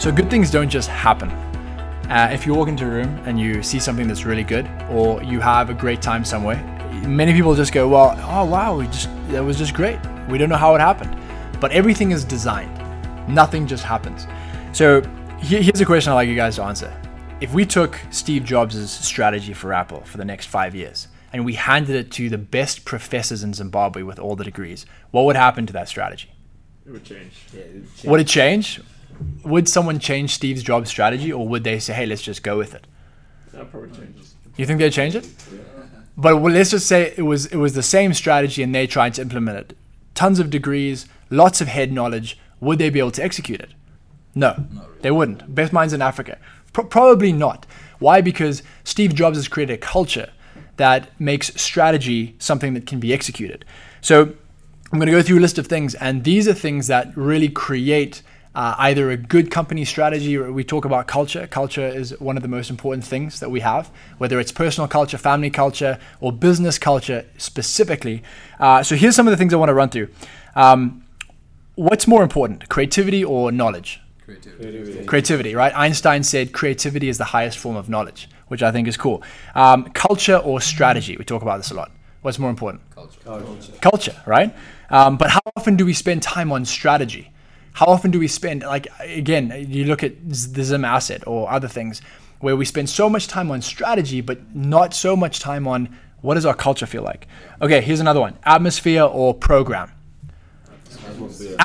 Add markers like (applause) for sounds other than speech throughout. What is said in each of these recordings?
So good things don't just happen. Uh, if you walk into a room and you see something that's really good, or you have a great time somewhere, many people just go, "Well, oh wow, we just that was just great. We don't know how it happened." But everything is designed. Nothing just happens. So here's a question I'd like you guys to answer. If we took Steve Jobs' strategy for Apple for the next five years and we handed it to the best professors in Zimbabwe with all the degrees, what would happen to that strategy? It would change. Yeah, it would change. Would it change? Would someone change Steve Jobs' strategy or would they say, hey, let's just go with it? That probably changes. You think they'd change it? But well, let's just say it was it was the same strategy and they tried to implement it. Tons of degrees, lots of head knowledge. Would they be able to execute it? No, they wouldn't. Best minds in Africa, Pro- probably not. Why? Because Steve Jobs has created a culture that makes strategy something that can be executed. So I'm going to go through a list of things, and these are things that really create uh, either a good company strategy or we talk about culture. Culture is one of the most important things that we have, whether it's personal culture, family culture, or business culture specifically. Uh, so here's some of the things I want to run through. Um, what's more important, creativity or knowledge? Creativity. Creativity, right? Einstein said creativity is the highest form of knowledge, which I think is cool. Um, culture or strategy? We talk about this a lot. What's more important? Culture. culture, right? Um, but how often do we spend time on strategy? How often do we spend, like, again, you look at the Zim asset or other things where we spend so much time on strategy, but not so much time on what does our culture feel like? Okay, here's another one atmosphere or program.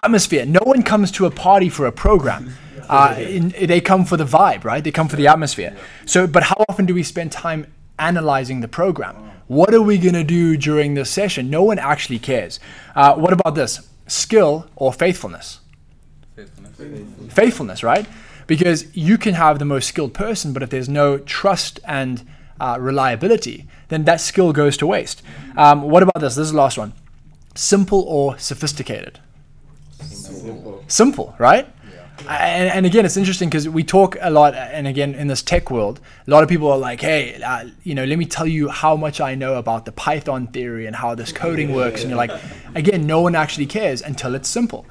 Atmosphere. No one comes to a party for a program. (laughs) Uh, in, they come for the vibe, right? They come for the atmosphere. So, but how often do we spend time analyzing the program? What are we going to do during this session? No one actually cares. Uh, what about this? Skill or faithfulness? Faithfulness. Faithfulness, right? Because you can have the most skilled person, but if there's no trust and uh, reliability, then that skill goes to waste. Um, what about this? This is the last one. Simple or sophisticated? Simple. simple, right? And, and again, it's interesting because we talk a lot, and again, in this tech world, a lot of people are like, hey, uh, you know, let me tell you how much I know about the Python theory and how this coding works. And you're like, again, no one actually cares until it's simple.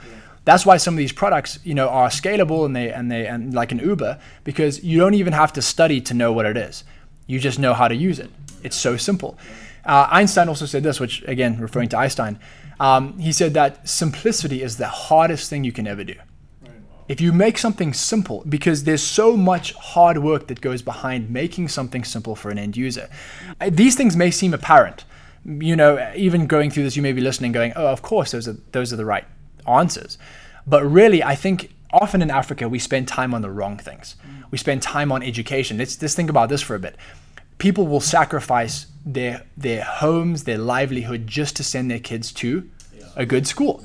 That's why some of these products, you know, are scalable and they and they and like an Uber because you don't even have to study to know what it is. You just know how to use it. It's so simple. Uh, Einstein also said this, which again, referring to Einstein, um, he said that simplicity is the hardest thing you can ever do if you make something simple because there's so much hard work that goes behind making something simple for an end user these things may seem apparent you know even going through this you may be listening going oh of course those are those are the right answers but really i think often in africa we spend time on the wrong things we spend time on education let's just think about this for a bit people will sacrifice their their homes their livelihood just to send their kids to a good school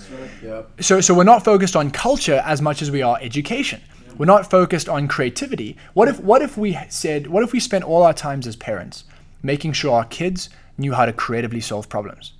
so, so we're not focused on culture as much as we are education. We're not focused on creativity. What if, what if we said, what if we spent all our times as parents making sure our kids knew how to creatively solve problems?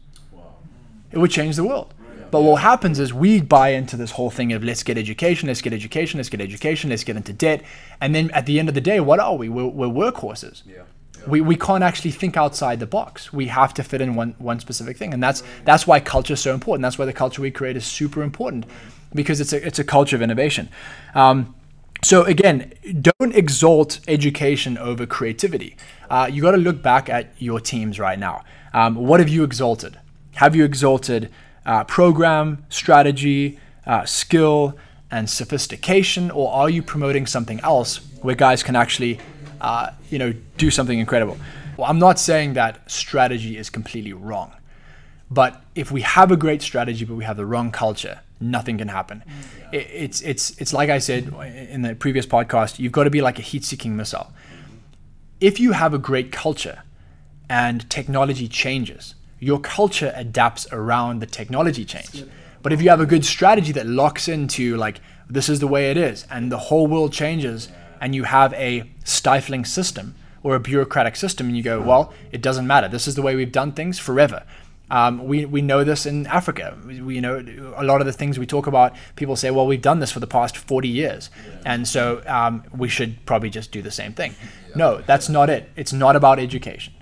It would change the world. But what happens is we buy into this whole thing of let's get education, let's get education, let's get education, let's get into debt. And then at the end of the day, what are we? We're, we're workhorses. Yeah. We, we can't actually think outside the box. We have to fit in one, one specific thing. And that's that's why culture is so important. That's why the culture we create is super important because it's a, it's a culture of innovation. Um, so again, don't exalt education over creativity. Uh, you got to look back at your teams right now. Um, what have you exalted? Have you exalted uh, program, strategy, uh, skill, and sophistication, or are you promoting something else where guys can actually, uh, you know, do something incredible? Well, I'm not saying that strategy is completely wrong, but if we have a great strategy but we have the wrong culture, nothing can happen. It, it's it's it's like I said in the previous podcast. You've got to be like a heat-seeking missile. If you have a great culture and technology changes, your culture adapts around the technology change. But if you have a good strategy that locks into like this is the way it is and the whole world changes and you have a stifling system or a bureaucratic system and you go, well, it doesn't matter. This is the way we've done things forever. Um, we, we know this in Africa. We, know a lot of the things we talk about. People say, "Well, we've done this for the past 40 years, and so um, we should probably just do the same thing." No, that's not it. It's not about education.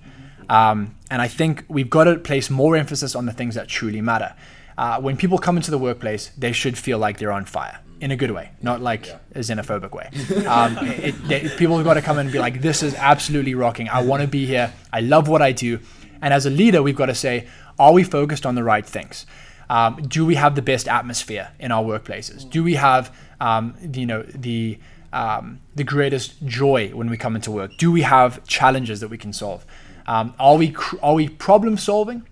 Um, and I think we've got to place more emphasis on the things that truly matter. Uh, when people come into the workplace, they should feel like they're on fire. in a good way, not like a xenophobic way. Um, (laughs) it, it, people have got to come and be like, this is absolutely rocking. I want to be here. I love what I do. And as a leader, we've got to say, are we focused on the right things? Um, do we have the best atmosphere in our workplaces? Do we have, um, you know, the um, the greatest joy when we come into work? Do we have challenges that we can solve? Um, are we cr- are we problem solving,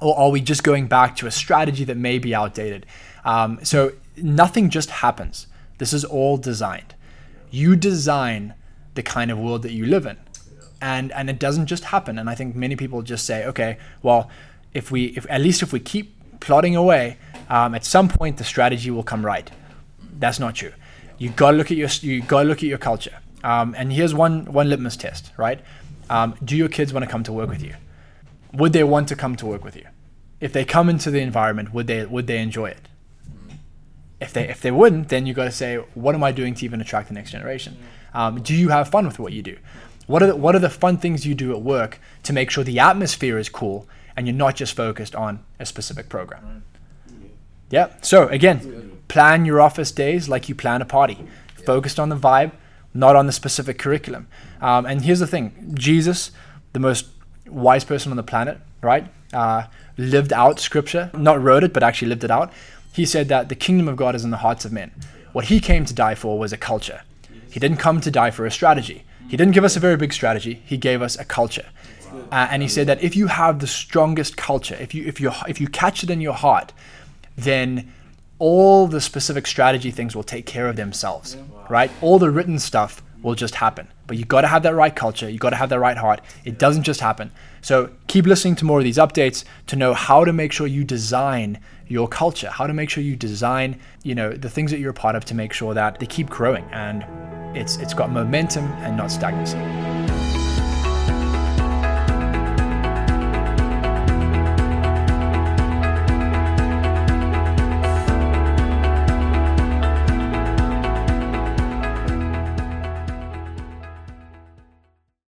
or are we just going back to a strategy that may be outdated? Um, so nothing just happens. This is all designed. You design the kind of world that you live in, and and it doesn't just happen. And I think many people just say, okay, well, if we if at least if we keep plodding away, um, at some point the strategy will come right. That's not true. You got to look at your you got to look at your culture. Um, and here's one one litmus test, right? Um, do your kids want to come to work with you? Would they want to come to work with you? If they come into the environment, would they would they enjoy it? If they if they wouldn't, then you got to say, what am I doing to even attract the next generation? Um, do you have fun with what you do? What are the, what are the fun things you do at work to make sure the atmosphere is cool and you're not just focused on a specific program? Yeah. So again, plan your office days like you plan a party, focused on the vibe, not on the specific curriculum. Um, and here's the thing: Jesus, the most wise person on the planet, right, uh, lived out Scripture, not wrote it, but actually lived it out. He said that the kingdom of God is in the hearts of men. What he came to die for was a culture. He didn't come to die for a strategy. He didn't give us a very big strategy. He gave us a culture. Uh, and he said that if you have the strongest culture, if you if you if you catch it in your heart, then all the specific strategy things will take care of themselves, right? All the written stuff will just happen. But you got to have that right culture. You got to have that right heart. It doesn't just happen. So keep listening to more of these updates to know how to make sure you design your culture, how to make sure you design, you know, the things that you're a part of to make sure that they keep growing and it's it's got momentum and not stagnancy.